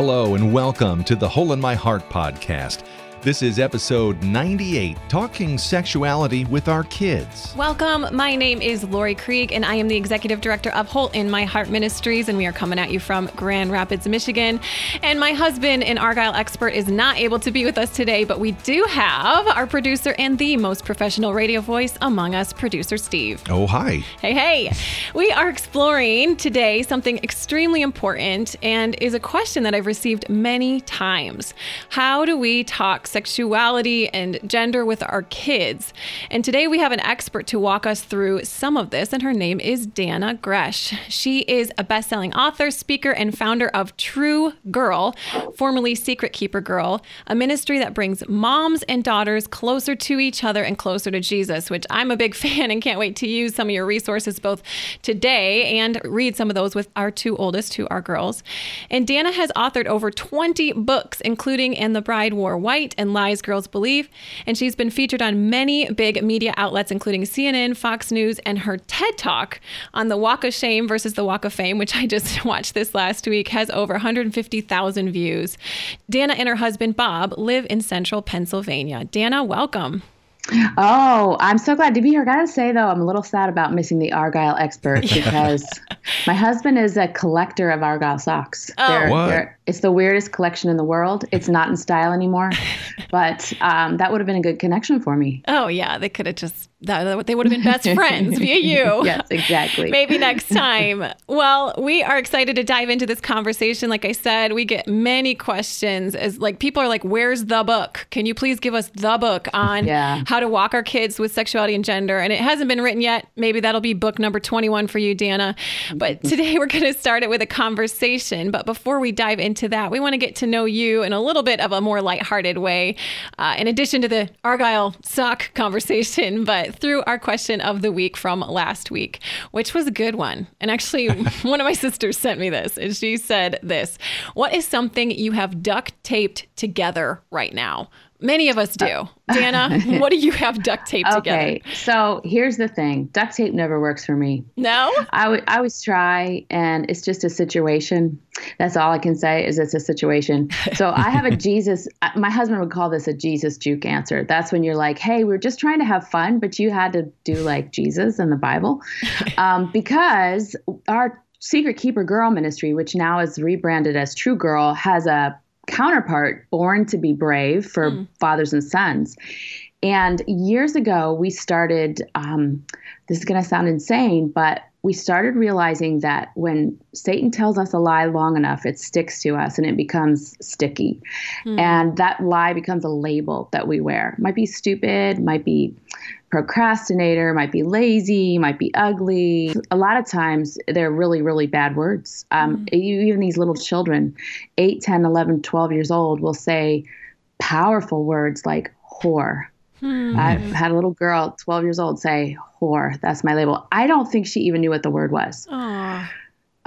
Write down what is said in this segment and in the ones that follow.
Hello, and welcome to the Hole in My Heart podcast. This is episode 98, talking sexuality with our kids. Welcome. My name is Laurie Krieg, and I am the executive director of Hole in My Heart Ministries, and we are coming at you from Grand Rapids, Michigan. And my husband, an Argyle expert, is not able to be with us today, but we do have our producer and the most professional radio voice among us, producer Steve. Oh, hi. Hey, hey. We are exploring today something extremely important and is a question that I've received many times. How do we talk sexuality and gender with our kids? And today we have an expert to walk us through some of this, and her name is Dannah Gresh. She is a best selling author, speaker, and founder of True Girl, formerly Secret Keeper Girl, a ministry that brings moms and daughters closer to each other and closer to Jesus, which I'm a big fan and can't wait to use some of your resources both today and read some of those with our two oldest, who are girls. And Dannah has authored over 20 books, including And the Bride Wore White and Lies Girls Believe. And she's been featured on many big media outlets, including CNN, Fox News, and her TED Talk on the Walk of Shame versus the Walk of Fame, which I just watched this last week, has over 150,000 views. Dannah and her husband, Bob, live in central Pennsylvania. Dannah, welcome. Oh, I'm so glad to be here. Gotta say though, I'm a little sad about missing the Argyle expert because my husband is a collector of Argyle socks. Oh. They're- What? they're- it's the weirdest collection in the world. It's not in style anymore, but um, that would have been a good connection for me. Oh, yeah, they could have just, that, they would have been best friends via you. yes, exactly. Maybe next time. Well, we are excited to dive into this conversation. Like I said, we get many questions as like people are like, "Where's the book? Can you please give us the book on Yeah. how to walk our kids with sexuality and gender?" And it hasn't been written yet. Maybe that'll be book number 21 for you, Dannah. But today we're going to start it with a conversation. But before we dive into that, we want to get to know you in a little bit of a more lighthearted way. Uh, in addition to the Argyle sock conversation, but through our question of the week from last week, which was a good one. And actually, one of my sisters sent me this, and she said this What is something you have duct taped together right now? Many of us do. Dannah, what do you have duct taped Okay, together? so here's the thing: duct tape never works for me. No? I I always try, and it's just a situation. That's all I can say is it's a situation. So I have a Jesus. uh, My husband would call this a Jesus juke answer. That's when you're like, "Hey, we're just trying to have fun, but you had to do like Jesus and the Bible," um, because our Secret Keeper Girl ministry, which now is rebranded as True Girl, has a counterpart, Born to Be Brave, for fathers and sons. And years ago, we started. Um, this is going to sound insane, but we started realizing that when Satan tells us a lie long enough, it sticks to us and it becomes sticky. And that lie becomes a label that we wear. Might be stupid, might be procrastinator, might be lazy, might be ugly. A lot of times they're really, really bad words. Um, you, even these little children, 8, 10, 11, 12 years old, will say powerful words like whore. I've had a little girl, 12 years old, say whore. That's my label. I don't think she even knew what the word was. Aw.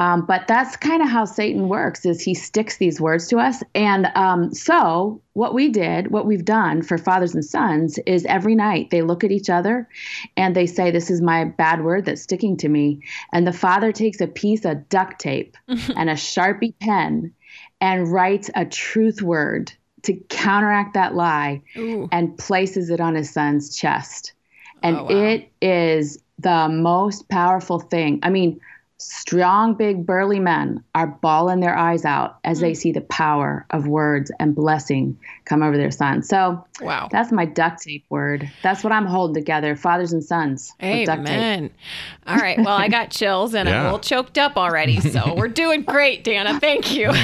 Um, but that's kind of how Satan works is he sticks these words to us. And um, so what we did, what we've done for fathers and sons is every night they look at each other and they say, this is my bad word that's sticking to me. And the father takes a piece of duct tape and a Sharpie pen and writes a truth word to counteract that lie Ooh. and places it on his son's chest. And Oh, wow. it is the most powerful thing. I mean, strong, big, burly men are bawling their eyes out as Mm. they see the power of words and blessing come over their sons. So Wow. that's my duct tape word. That's what I'm holding together, fathers and sons. with duct tape. Amen. All right. Well, I got chills and I'm a little choked up already. So we're doing great, Dannah. Thank you.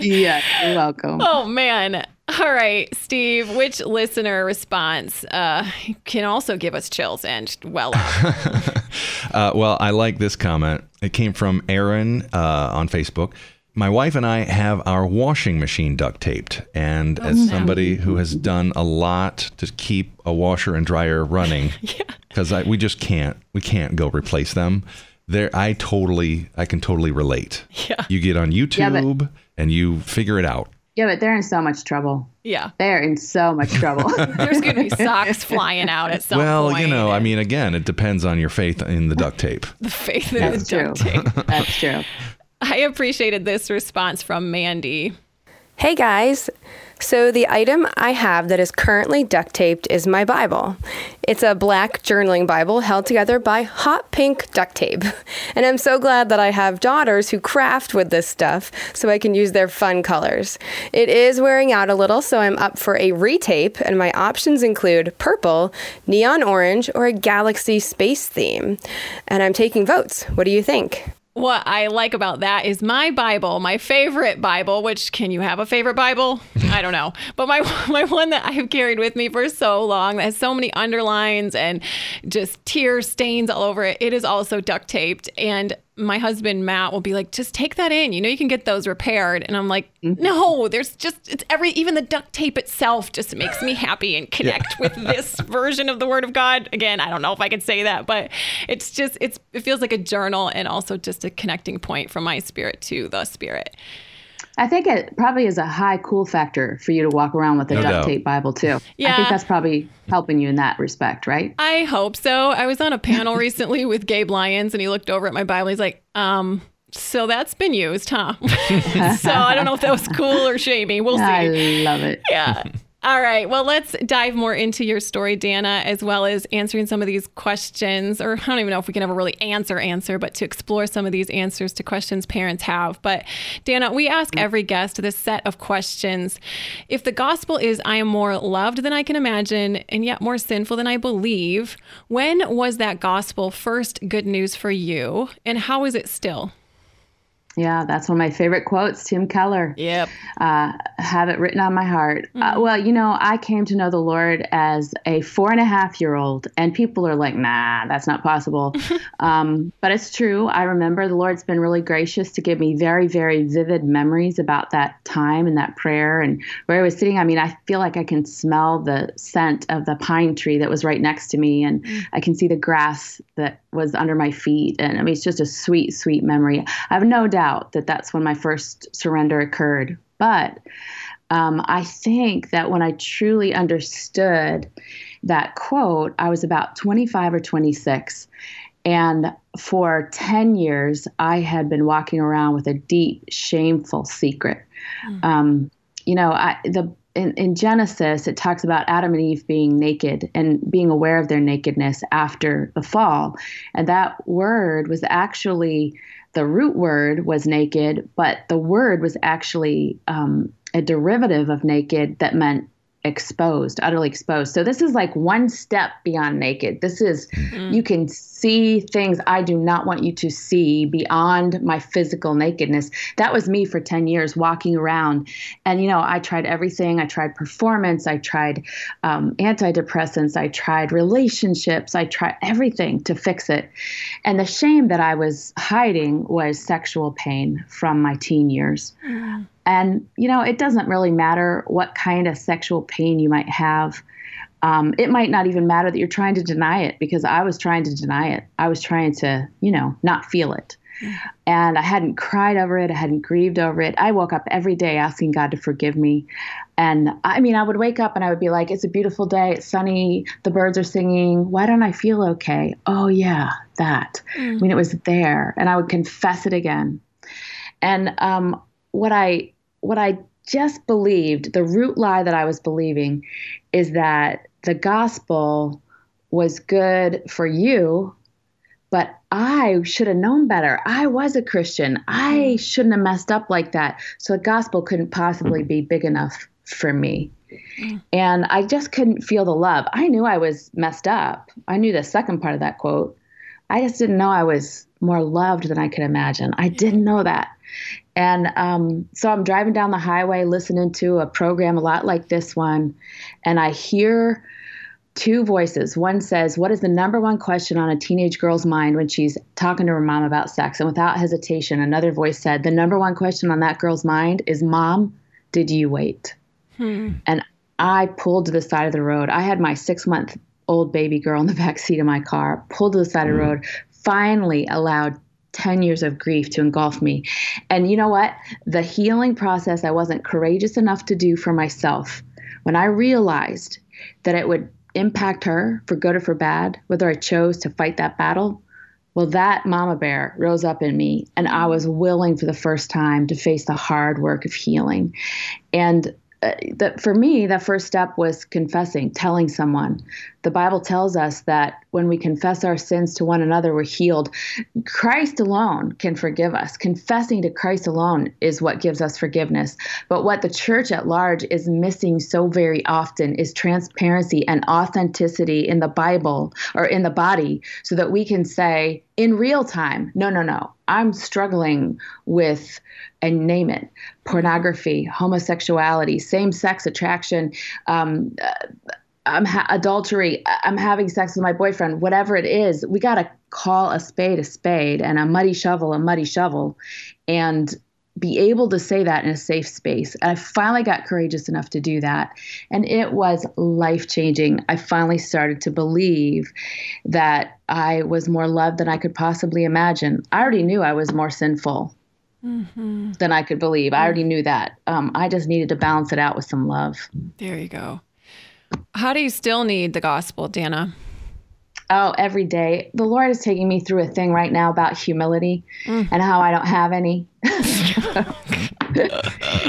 Yeah, you're welcome. oh, man. All right, Steve, which listener response uh, can also give us chills and well up? Uh, well, I like this comment. It came from Aaron uh, on Facebook. My wife and I have our washing machine duct taped. And as somebody who has done a lot to keep a washer and dryer running, because we just can't, we can't go replace them. There, I totally, I can totally relate. Yeah. You get on Yeah, YouTube but- and you figure it out. Yeah, but they're in so much trouble. Yeah. They're in so much trouble. There's going to be socks flying out at some point. well, point. you know, I mean, again, it depends on your faith in the duct tape. the faith in That's the true. duct tape. That's true. I appreciated this response from Mandy. Hey guys! So, the item I have that is currently duct taped is my Bible. It's a black journaling Bible held together by hot pink duct tape. And I'm so glad that I have daughters who craft with this stuff so I can use their fun colors. It is wearing out a little, so I'm up for a retape, and my options include purple, neon orange, or a galaxy space theme. And I'm taking votes. What do you think? What I like about that is my Bible, my favorite Bible, which can you have a favorite Bible? I don't know. But my my one that I have carried with me for so long that has so many underlines and just tear stains all over it. It is also duct taped and my husband Matt will be like, just take that in. You know, you can get those repaired. And I'm like, Mm-hmm. no, there's just, it's every, even the duct tape itself just makes me happy and connect with this version of the Word of God. Again, I don't know if I could say that, but it's just, it's, it feels like a journal and also just a connecting point from my spirit to the spirit. I think it probably is a high cool factor for you to walk around with a No duct doubt. tape Bible too. Yeah. I think that's probably helping you in that respect, right? I hope so. I was on a panel recently with Gabe Lyons and he looked over at my Bible. He's like, um, so that's been used, huh? so I don't know if that was cool or shamey. We'll see. I love it. yeah. All right. Well, let's dive more into your story, Dannah, as well as answering some of these questions. Or I don't even know if we can ever really answer answer, but to explore some of these answers to questions parents have. But Dannah, we ask mm-hmm. every guest this set of questions. If the gospel is I am more loved than I can imagine and yet more sinful than I believe, when was that gospel first good news for you? And how is it still? Yeah, that's one of my favorite quotes, Tim Keller. Yep. uh, have it written on my heart. Mm-hmm. Uh, well, you know, I came to know the Lord as a four and a half year old, and people are like, nah, that's not possible. um, but it's true. I remember the Lord's been really gracious to give me very, very vivid memories about that time and that prayer and where I was sitting. I mean, I feel like I can smell the scent of the pine tree that was right next to me, and I can see the grass that was under my feet. And I mean, it's just a sweet, sweet memory. I have no doubt that that's when my first surrender occurred. But um, I think that when I truly understood that quote, I was about 25 or 26. And for 10 years, I had been walking around with a deep, shameful secret. Um, you know, I, the in, in Genesis, it talks about Adam and Eve being naked and being aware of their nakedness after the fall. And that word was actually the root word was naked, but the word was actually um, a derivative of naked that meant exposed, utterly exposed. So this is like one step beyond naked. This is you can see things I do not want you to see beyond my physical nakedness. That was me for 10 years walking around. And, you know, I tried everything. I tried performance. I tried um, antidepressants. I tried relationships. I tried everything to fix it. And the shame that I was hiding was sexual pain from my teen years. And, you know, it doesn't really matter what kind of sexual pain you might have. Um, it might not even matter that you're trying to deny it because I was trying to deny it. I was trying to, you know, not feel it. And I hadn't cried over it. I hadn't grieved over it. I woke up every day asking God to forgive me. And I mean, I would wake up and I would be like, it's a beautiful day. It's sunny. The birds are singing. Why don't I feel okay? Oh, yeah, that. I mean, it was there. And I would confess it again. And um, what I what I just believed, the root lie that I was believing, is that the gospel was good for you, but I should have known better. I was a Christian. I mm-hmm. shouldn't have messed up like that. So the gospel couldn't possibly mm-hmm. be big enough for me. Mm. And I just couldn't feel the love. I knew I was messed up. I knew the second part of that quote. I just didn't know I was more loved than I could imagine. I didn't know that. And um, so I'm driving down the highway listening to a program a lot like this one, and I hear two voices. One says, What is the number one question on a teenage girl's mind when she's talking to her mom about sex? And without hesitation, another voice said, The number one question on that girl's mind is, Mom, did you wait? And I pulled to the side of the road. I had my six month old baby girl in the back seat of my car, pulled to the side of the road, finally allowed 10 years of grief to engulf me. And you know what? The healing process I wasn't courageous enough to do for myself. When I realized that it would impact her for good or for bad, whether I chose to fight that battle, Well, that mama bear rose up in me, and I was willing for the first time to face the hard work of healing. And uh, that for me, the first step was confessing, telling someone. The Bible tells us that when we confess our sins to one another, we're healed. Christ alone can forgive us. Confessing to Christ alone is what gives us forgiveness. But what the church at large is missing so very often is transparency and authenticity in the Bible or in the body so that we can say in real time, no, no, no, I'm struggling with and name it pornography, homosexuality, same sex attraction. Um, I'm ha- adultery. I'm having sex with my boyfriend. Whatever it is, we got to call a spade a spade and a muddy shovel a muddy shovel, and be able to say that in a safe space. And I finally got courageous enough to do that, and it was life changing. I finally started to believe that I was more loved than I could possibly imagine. I already knew I was more sinful mm-hmm. than I could believe. I already knew that. Um, I just needed to balance it out with some love. There you go. How do you still need the gospel, Dannah? Oh, every day. The Lord is taking me through a thing right now about humility mm. and how I don't have any.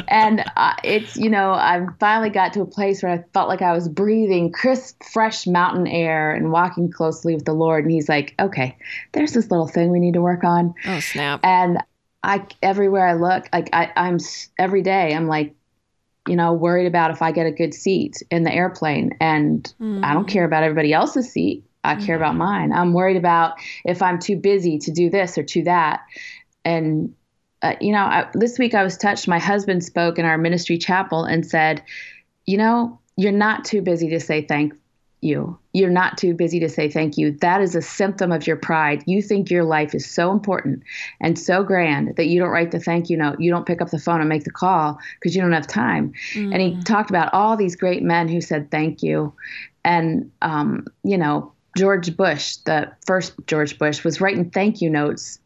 and uh, it's, you know, I finally got to a place where I felt like I was breathing crisp, fresh mountain air and walking closely with the Lord. And He's like, okay, there's this little thing we need to work on. Oh, snap. And I everywhere I look, like I, I'm every day, I'm like, you know, worried about if I get a good seat in the airplane, and mm. I don't care about everybody else's seat. I mm. care about mine. I'm worried about if I'm too busy to do this or to that, and uh, you know, I, this week I was touched. My husband spoke in our ministry chapel and said, you know, you're not too busy to say thank you. You're not too busy to say thank you. That is a symptom of your pride. You think your life is so important and so grand that you don't write the thank you note. You don't pick up the phone and make the call because you don't have time. Mm. And he mm. talked about all these great men who said thank you. And, um, you know, George Bush, the first George Bush, was writing thank you notes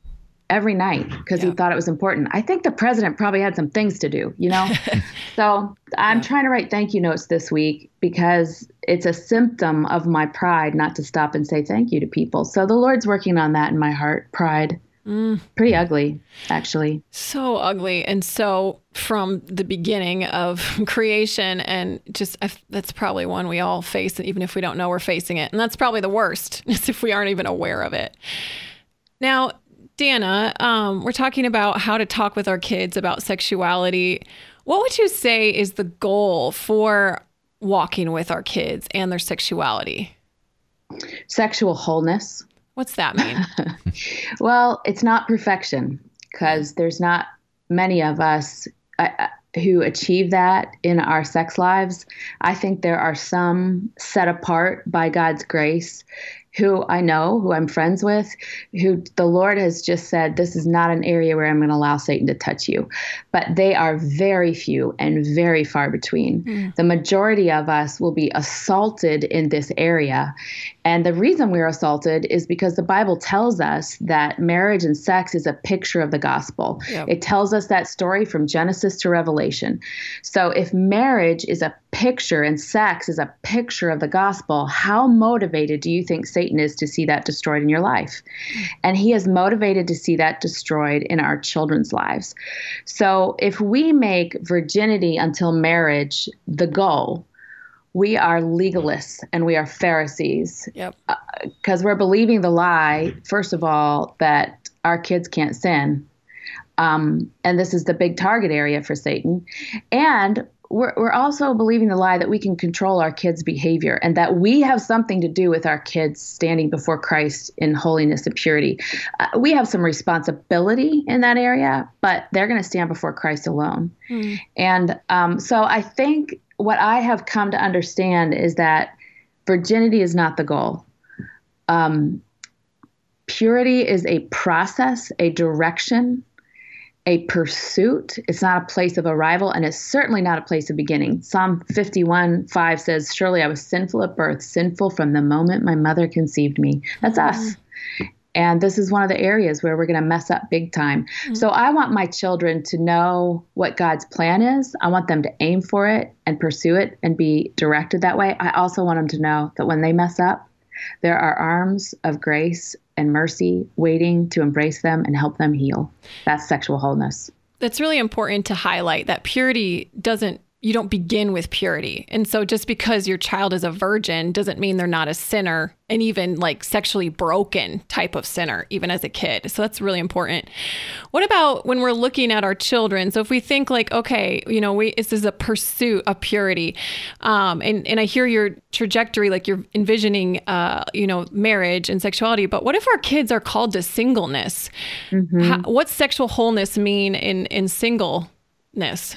every night because yeah. he thought it was important. I think the president probably had some things to do, you know? so I'm yeah. trying to write thank you notes this week because it's a symptom of my pride not to stop and say thank you to people. So the Lord's working on that in my heart, pride. Mm. Pretty ugly, actually. So ugly. And so from the beginning of creation, and just that's probably one we all face, even if we don't know we're facing it. And that's probably the worst, is if we aren't even aware of it. Now, Dannah, um, we're talking about how to talk with our kids about sexuality. What would you say is the goal for walking with our kids and their sexuality? Sexual wholeness. What's that mean? well, it's not perfection because there's not many of us uh, uh, who achieve that in our sex lives. I think there are some set apart by God's grace who I know, who I'm friends with, who the Lord has just said, this is not an area where I'm going to allow Satan to touch you. But they are very few and very far between. Mm. The majority of us will be assaulted in this area. And the reason we're assaulted is because the Bible tells us that marriage and sex is a picture of the gospel. Yep. It tells us that story from Genesis to Revelation. So if marriage is a picture and sex is a picture of the gospel, how motivated do you think Satan is to see that destroyed in your life? And he is motivated to see that destroyed in our children's lives. So if we make virginity until marriage the goal, we are legalists and we are Pharisees. Yep. Because uh, we're believing the lie, first of all, that our kids can't sin. Um, and this is the big target area for Satan. And we're, we're also believing the lie that we can control our kids' behavior and that we have something to do with our kids standing before Christ in holiness and purity. Uh, we have some responsibility in that area, but they're going to stand before Christ alone. Mm. And um, so I think what I have come to understand is that virginity is not the goal. Um, purity is a process, a direction, a pursuit. It's not a place of arrival, and it's certainly not a place of beginning. Psalm 51 5 says, Surely I was sinful at birth, sinful from the moment my mother conceived me. That's mm-hmm. us. And this is one of the areas where we're going to mess up big time. Mm-hmm. So I want my children to know what God's plan is. I want them to aim for it and pursue it and be directed that way. I also want them to know that when they mess up, there are arms of grace and mercy, waiting to embrace them and help them heal. That's sexual wholeness. That's really important to highlight that purity doesn't you don't begin with purity. And so just because your child is a virgin doesn't mean they're not a sinner and even like sexually broken type of sinner, even as a kid. So that's really important. What about when we're looking at our children? So if we think like, okay, you know, we, this is a pursuit of purity. Um, and, and I hear your trajectory, like you're envisioning, uh, you know, marriage and sexuality, but what if our kids are called to singleness? Mm-hmm. How, what's sexual wholeness mean in, in singleness?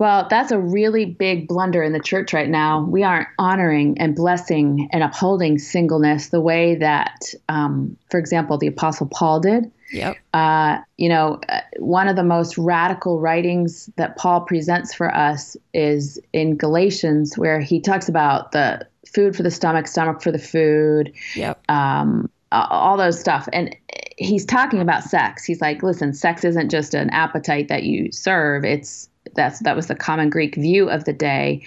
Well, that's a really big blunder in the church right now. We aren't honoring and blessing and upholding singleness the way that, um, for example, the Apostle Paul did. Yep. Uh, you know, uh, one of the most radical writings that Paul presents for us is in Galatians, where he talks about the food for the stomach, stomach for the food. Yep. Um, all those stuff. And he's talking about sex. He's like, listen, sex isn't just an appetite that you serve. It's that's that was the common Greek view of the day.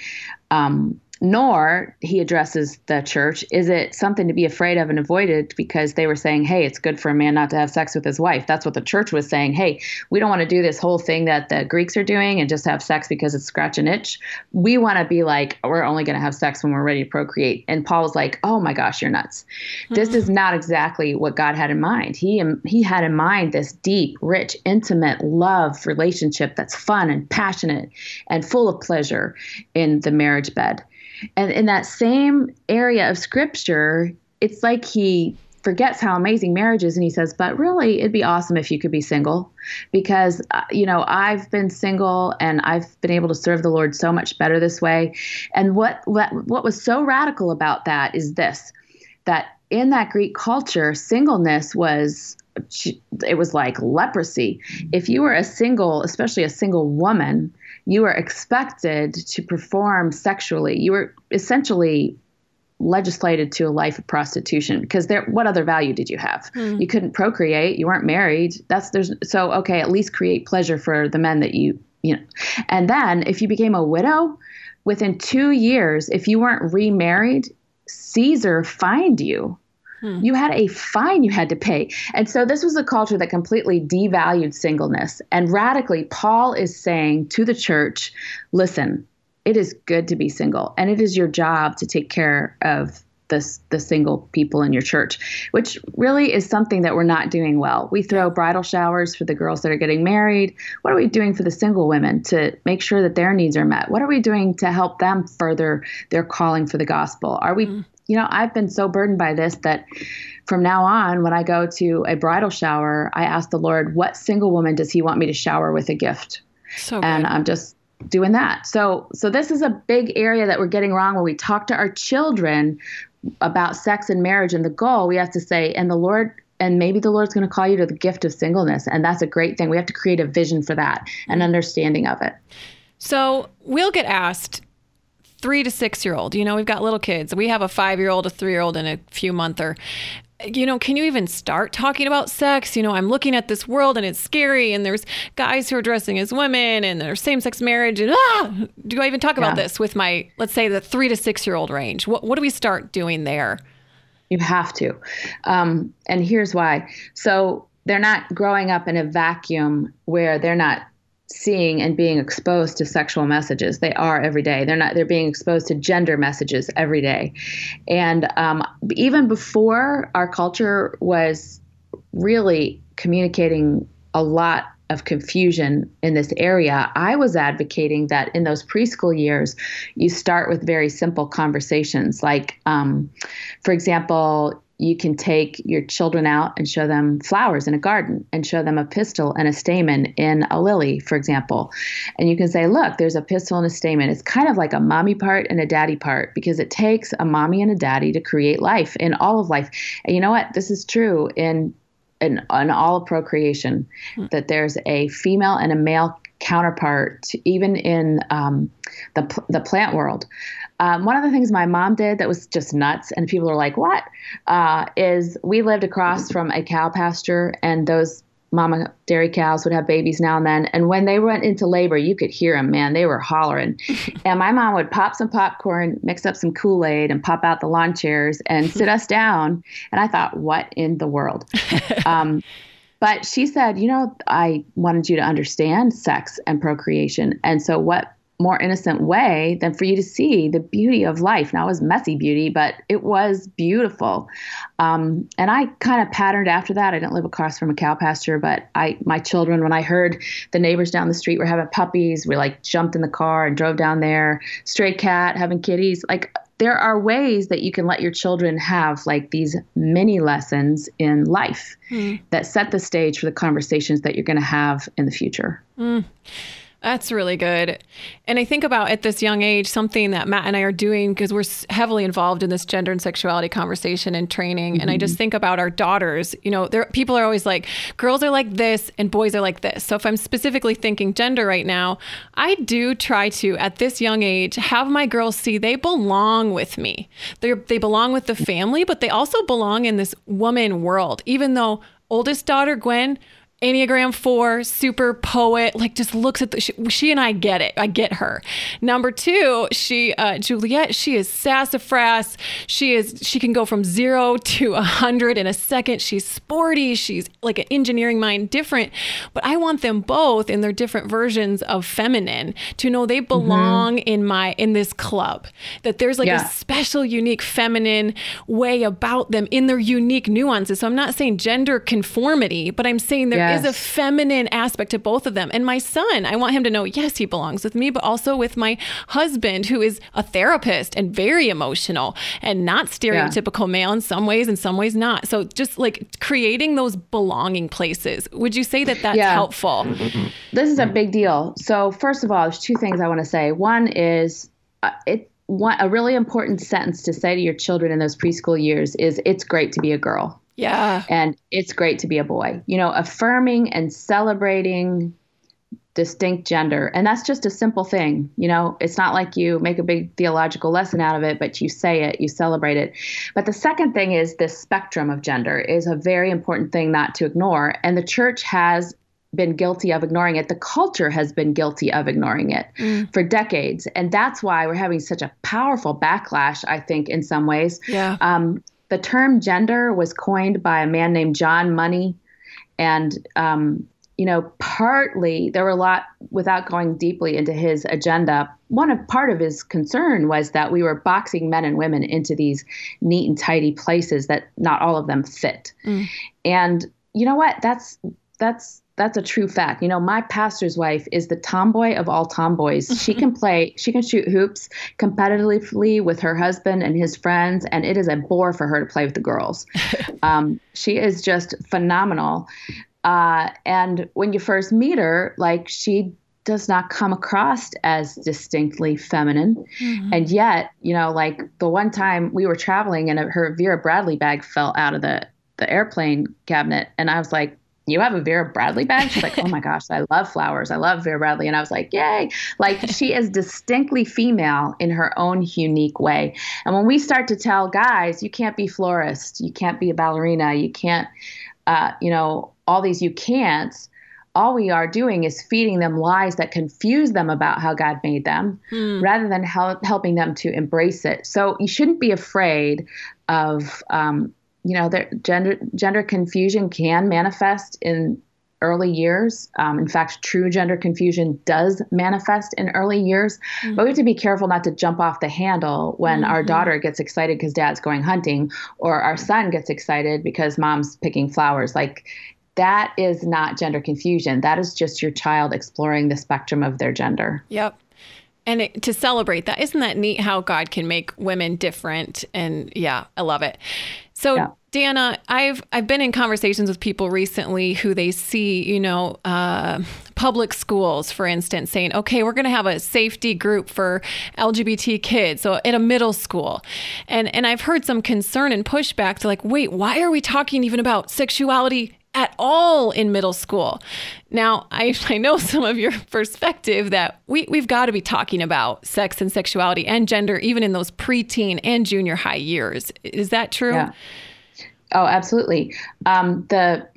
Um, nor he addresses the church. Is it something to be afraid of and avoided because they were saying hey it's good for a man not to have sex with his wife? That's what the church was saying. Hey we don't want to do this whole thing that the greeks are doing and just have sex because it's scratch an itch. We want to be like we're only going to have sex when we're ready to procreate. And paul was like oh my gosh you're nuts. Mm-hmm. this is not exactly what god had in mind. He he had in mind this deep rich intimate love relationship that's fun and passionate and full of pleasure in the marriage bed and in that same area of scripture, it's like he forgets how amazing marriage is and he says but really it'd be awesome if you could be single because uh, you know i've been single and i've been able to serve the lord so much better this way. And what what, what was so radical about that is this that in that greek culture singleness was it was like leprosy. If you were a single especially a single woman you were expected to perform sexually. You were essentially legislated to a life of prostitution because there what other value did you have hmm. you couldn't procreate you weren't married that's there's so okay at least create pleasure for the men that you you know and then if you became a widow within 2 years if you weren't remarried caesar fined you Hmm. You had a fine you had to pay. And so this was a culture that completely devalued singleness. And radically, Paul is saying to the church listen, it is good to be single, and it is your job to take care of the, the single people in your church, which really is something that we're not doing well. We throw bridal showers for the girls that are getting married. What are we doing for the single women to make sure that their needs are met? What are we doing to help them further their calling for the gospel? Are we mm you know, I've been so burdened by this that from now on, when I go to a bridal shower, I ask the Lord, what single woman does He want me to shower with a gift? So and I'm just doing that. So, so this is a big area that we're getting wrong when we talk to our children about sex and marriage and the goal. We have to say, and the Lord and maybe the Lord's going to call you to the gift of singleness. And that's a great thing. We have to create a vision for that and mm-hmm. understanding of it. So we'll get asked three to six year old. You know, we've got little kids. We have a five year old, a three year old, and a few monther. You know, can you even start talking about sex? You know, I'm looking at this world and it's scary, and there's guys who are dressing as women, and there's same sex marriage, and ah, do I even talk yeah. about this with my, let's say, the three to six year old range? What, what do we start doing there? You have to. Um, and here's why. So they're not growing up in a vacuum where they're not seeing and being exposed to sexual messages. They are every day. They're not. They're being exposed to gender messages every day, and um, even before our culture was really communicating a lot of confusion in this area, I was advocating that in those preschool years, you start with very simple conversations. Like, um, for example, you can take your children out and show them flowers in a garden and show them a pistil and a stamen in a lily, for example. And you can say, look, there's a pistil and a stamen. It's kind of like a mommy part and a daddy part because it takes a mommy and a daddy to create life in all of life. And you know what? This is true in in, in all of procreation, hmm. that there's a female and a male counterpart, even in um, the, the plant world. Um, one of the things my mom did that was just nuts, and people are like, "What?" Uh, is we lived across from a cow pasture, and those mama dairy cows would have babies now and then. And when they went into labor, you could hear them, man. They were hollering. and my mom would pop some popcorn, mix up some Kool Aid, and pop out the lawn chairs and sit us down. And I thought, what in the world? Um, but she said, you know, I wanted you to understand sex and procreation. And so, what more innocent way than for you to see the beauty of life. Now it was messy beauty, but it was beautiful. Um, and I kind of patterned after that. I didn't live across from a cow pasture, but I my children, when I heard the neighbors down the street were having puppies, we like jumped in the car and drove down there. Stray cat having kitties, like there are ways that you can let your children have like these mini lessons in life mm. that set the stage for the conversations that you're going to have in the future. Mm. That's really good. And I think about at this young age, something that Matt and I are doing because we're heavily involved in this gender and sexuality conversation and training. Mm-hmm. And I just mm-hmm. think about our daughters. You know, there people are always like, girls are like this and boys are like this. So if I'm specifically thinking gender right now, I do try to, at this young age, have my girls see they belong with me. They they belong with the family, but they also belong in this woman world. Even though oldest daughter Gwen Enneagram 4, super poet, like just looks at the, she, she, and I get it. I get her. Number two, she, uh, Juliet, she is sassafras. She is, she can go from zero to a hundred in a second. She's sporty. She's like an engineering mind, different. But I want them both in their different versions of feminine to know they belong mm-hmm. in my, in this club, that there's like yeah. a special, unique feminine way about them in their unique nuances. So I'm not saying gender conformity, but I'm saying there yes. Is a feminine aspect to both of them. And my son, I want him to know, yes, he belongs with me, but also with my husband, who is a therapist and very emotional and not stereotypical yeah. male in some ways, in some ways not. So just like creating those belonging places. Would you say that that's yeah. helpful? This is a big deal. So first of all, there's two things I want to say. One is uh, it one, a really important sentence to say to your children in those preschool years is it's great to be a girl. Yeah. And it's great to be a boy. You know, affirming and celebrating distinct gender. And that's just a simple thing. You know, it's not like you make a big theological lesson out of it, but you say it, you celebrate it. But the second thing is this spectrum of gender is a very important thing not to ignore. And the church has been guilty of ignoring it. The culture has been guilty of ignoring it mm. for decades. And that's why we're having such a powerful backlash, I think, in some ways. Yeah. Um, the term gender was coined by a man named John Money. And, um, you know, partly there were a lot, without going deeply into his agenda, one of part of his concern was that we were boxing men and women into these neat and tidy places that not all of them fit. Mm. And you know what? That's that's that's a true fact. You know, my pastor's wife is the tomboy of all tomboys. She can play, she can shoot hoops competitively with her husband and his friends, and it is a bore for her to play with the girls. Um, she is just phenomenal. Uh, and when you first meet her, like she does not come across as distinctly feminine. Mm-hmm. And yet, you know, like the one time we were traveling and her Vera Bradley bag fell out of the, the airplane cabinet, and I was like, you have a Vera Bradley bag? She's like, oh my gosh, I love flowers. I love Vera Bradley. And I was like, yay. Like she is distinctly female in her own unique way. And when we start to tell guys, you can't be florist, you can't be a ballerina, you can't, uh, you know, all these you can't, all we are doing is feeding them lies that confuse them about how God made them hmm. rather than help, helping them to embrace it. So you shouldn't be afraid of, um, you know, there, gender gender confusion can manifest in early years. Um, in fact, true gender confusion does manifest in early years. Mm-hmm. But we have to be careful not to jump off the handle when mm-hmm. our daughter gets excited because dad's going hunting, or our son gets excited because mom's picking flowers. Like that is not gender confusion. That is just your child exploring the spectrum of their gender. Yep and it, to celebrate that isn't that neat how god can make women different and yeah i love it so yeah. Dannah, I've I've been in conversations with people recently who they see, you know, uh, public schools, for instance, saying, "Okay, we're going to have a safety group for LGBT kids." So at a middle school, and and I've heard some concern and pushback to like, "Wait, why are we talking even about sexuality at all in middle school. Now, I, I know some of your perspective that we, we've got to be talking about sex and sexuality and gender, even in those preteen and junior high years. Is that true? Yeah. Oh, absolutely. Um, the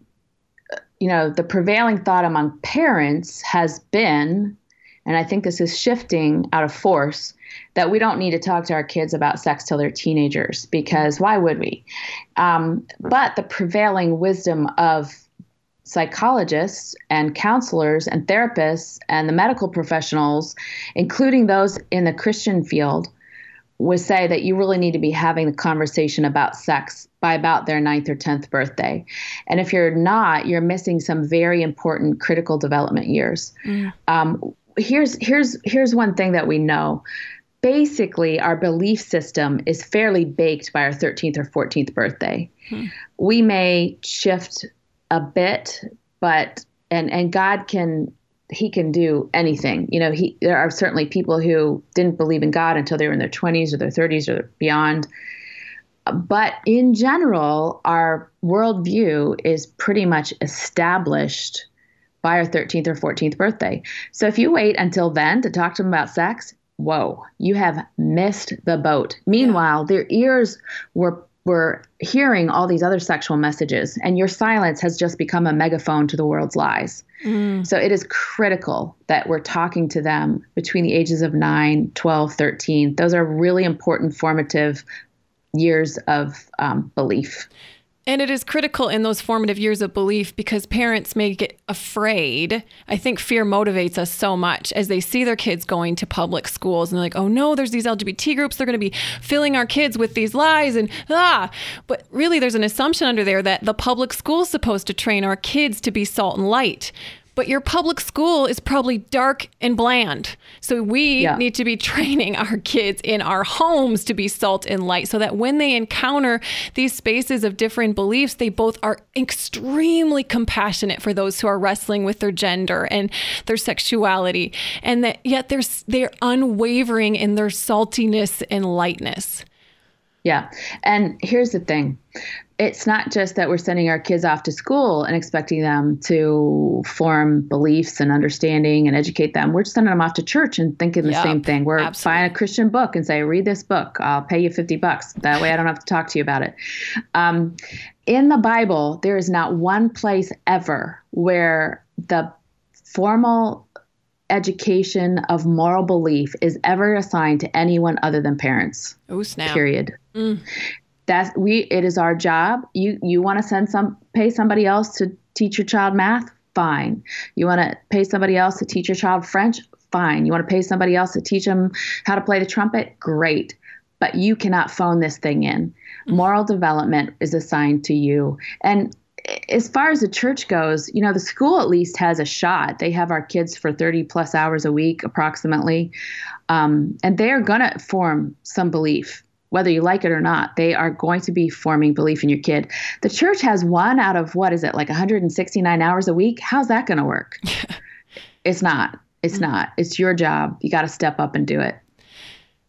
you know, the prevailing thought among parents has been, and I think this is shifting out of force, that we don't need to talk to our kids about sex till they're teenagers because why would we? Um, but the prevailing wisdom of psychologists and counselors and therapists and the medical professionals, including those in the Christian field, would say that you really need to be having the conversation about sex by about their ninth or 10th birthday. And if you're not, you're missing some very important critical development years. Mm. Um, here's, here's, here's one thing that we know basically our belief system is fairly baked by our 13th or 14th birthday. Hmm. We may shift a bit, but and and God can he can do anything. You know, he there are certainly people who didn't believe in God until they were in their 20s or their 30s or beyond. But in general, our worldview is pretty much established by our 13th or 14th birthday. So if you wait until then to talk to them about sex, whoa, you have missed the boat. Meanwhile, their ears were were hearing all these other sexual messages, and your silence has just become a megaphone to the world's lies. Mm. So it is critical that we're talking to them between the ages of 9, 12, 13. Those are really important formative years of um, belief. And it is critical in those formative years of belief because parents may get afraid. I think fear motivates us so much as they see their kids going to public schools and they're like, oh no, there's these LGBT groups. They're going to be filling our kids with these lies and ah. But really, there's an assumption under there that the public school is supposed to train our kids to be salt and light but your public school is probably dark and bland. So we yeah. need to be training our kids in our homes to be salt and light so that when they encounter these spaces of different beliefs, they both are extremely compassionate for those who are wrestling with their gender and their sexuality and that yet they're they're unwavering in their saltiness and lightness. Yeah. And here's the thing it's not just that we're sending our kids off to school and expecting them to form beliefs and understanding and educate them. We're sending them off to church and thinking the yep, same thing. We're absolutely. buying a Christian book and say, read this book. I'll pay you 50 bucks. That way I don't have to talk to you about it. Um, in the Bible, there is not one place ever where the formal education of moral belief is ever assigned to anyone other than parents. Oh, snap. Period. Mm that's we it is our job. You you want to send some pay somebody else to teach your child math? Fine. You want to pay somebody else to teach your child french? Fine. You want to pay somebody else to teach them how to play the trumpet? Great. But you cannot phone this thing in. Moral development is assigned to you. And as far as the church goes, you know, the school at least has a shot. They have our kids for 30 plus hours a week, approximately. Um, and they are going to form some belief whether you like it or not, they are going to be forming belief in your kid. The church has one out of what is it, like 169 hours a week? How's that going to work? it's not. It's mm-hmm. not. It's your job. You got to step up and do it.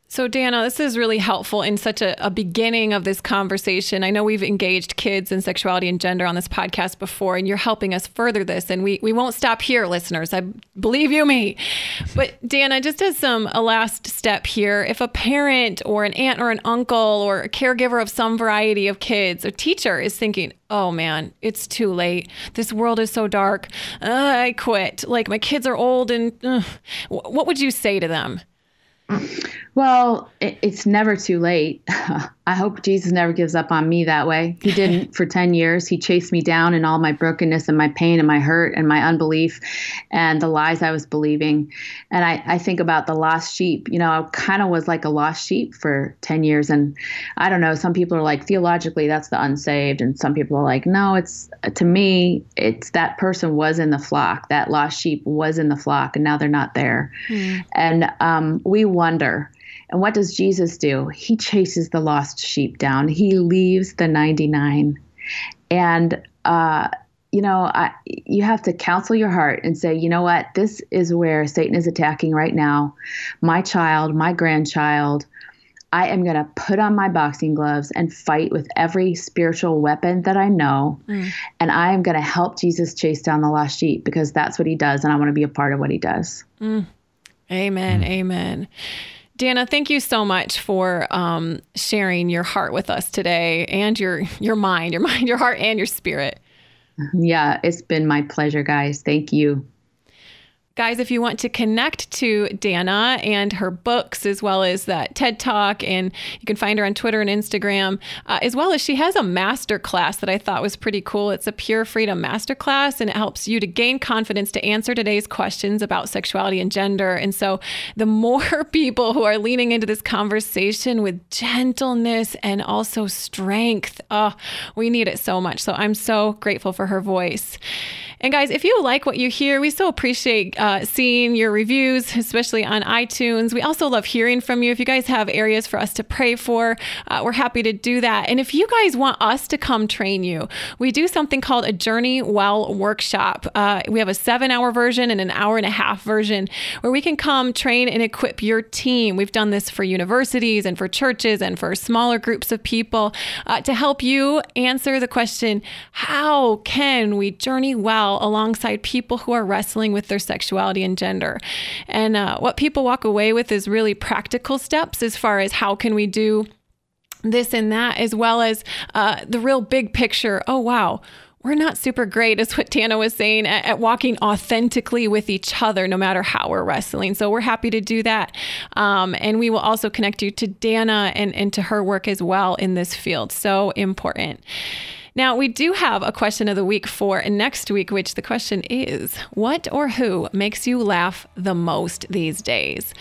So, Dannah, this is really helpful in such a, a, beginning of this conversation. I know we've engaged kids in sexuality and gender on this podcast before, and you're helping us further this. And we, we won't stop here, listeners. I believe you me. But, Dannah, just as some a last step here, if a parent or an aunt or an uncle or a caregiver of some variety of kids a teacher is thinking, oh man, it's too late. This world is so dark. Uh, I quit. Like my kids are old, and uh, what would you say to them? Well, it, it's never too late. I hope Jesus never gives up on me that way. He didn't for 10 years. He chased me down in all my brokenness and my pain and my hurt and my unbelief and the lies I was believing. And I, I think about the lost sheep. You know, I kind of was like a lost sheep for 10 years. And I don't know, some people are like, theologically, that's the unsaved. And some people are like, no, it's to me, it's that person was in the flock. That lost sheep was in the flock and now they're not there. Mm. And um, we wonder and what does Jesus do? He chases the lost sheep down. He leaves the 99. And, uh, you know, I, you have to counsel your heart and say, you know what? This is where Satan is attacking right now. My child, my grandchild. I am going to put on my boxing gloves and fight with every spiritual weapon that I know. Mm. And I am going to help Jesus chase down the lost sheep because that's what he does. And I want to be a part of what he does. Mm. Amen. Mm. Amen. Dannah, thank you so much for um, sharing your heart with us today and your your mind, your mind, your heart, and your spirit. Yeah, it's been my pleasure, guys. Thank you. Guys, if you want to connect to Dannah and her books, as well as that TED Talk, and you can find her on Twitter and Instagram, uh, as well as she has a master class that I thought was pretty cool. It's a Pure Freedom Master Class, and it helps you to gain confidence to answer today's questions about sexuality and gender. And so, the more people who are leaning into this conversation with gentleness and also strength, oh, we need it so much. So, I'm so grateful for her voice. And guys, if you like what you hear, we so appreciate uh, seeing your reviews, especially on iTunes. We also love hearing from you. If you guys have areas for us to pray for, uh, we're happy to do that. And if you guys want us to come train you, we do something called a Journey Well workshop. Uh, we have a seven hour version and an hour and a half version where we can come train and equip your team. We've done this for universities and for churches and for smaller groups of people uh, to help you answer the question how can we journey well? Well alongside people who are wrestling with their sexuality and gender. And uh, what people walk away with is really practical steps as far as how can we do this and that, as well as uh, the real big picture. Oh, wow we're not super great, as what Dannah was saying, at, at, walking authentically with each other, no matter how we're wrestling. So we're happy to do that. Um, and we will also connect you to Dannah and, and to her work as well in this field. So important. Now, we do have a question of the week for next week, which the question is What or who makes you laugh the most these days?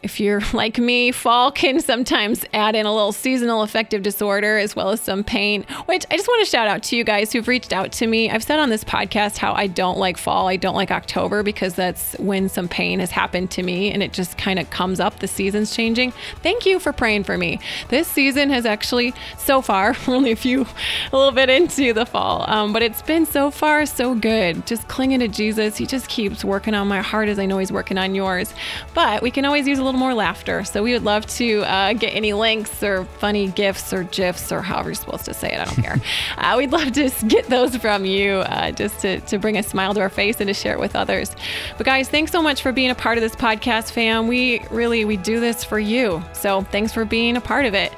If you're like me, fall can sometimes add in a little seasonal affective disorder as well as some pain, which I just want to shout out to you guys who've reached out to me. I've said on this podcast how I don't like fall, I don't like October because that's when some pain has happened to me and it just kind of comes up. The season's changing. Thank you for praying for me. This season has actually, so far, only a few, a little bit in into the fall. Um, but it's been so far so good. Just clinging to Jesus. He just keeps working on my heart as I know He's working on yours. But we can always use a little more laughter. So we would love to uh, get any links or funny gifs or gifs or however you're supposed to say it. I don't care. uh, we'd love to get those from you uh, just to, to bring a smile to our face and to share it with others. But guys, thanks so much for being a part of this podcast, fam. We really we do this for you. So thanks for being a part of it.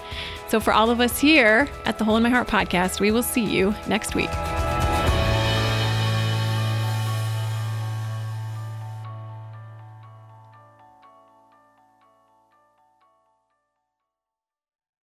So, for all of us here at the Hole in My Heart podcast, we will see you next week.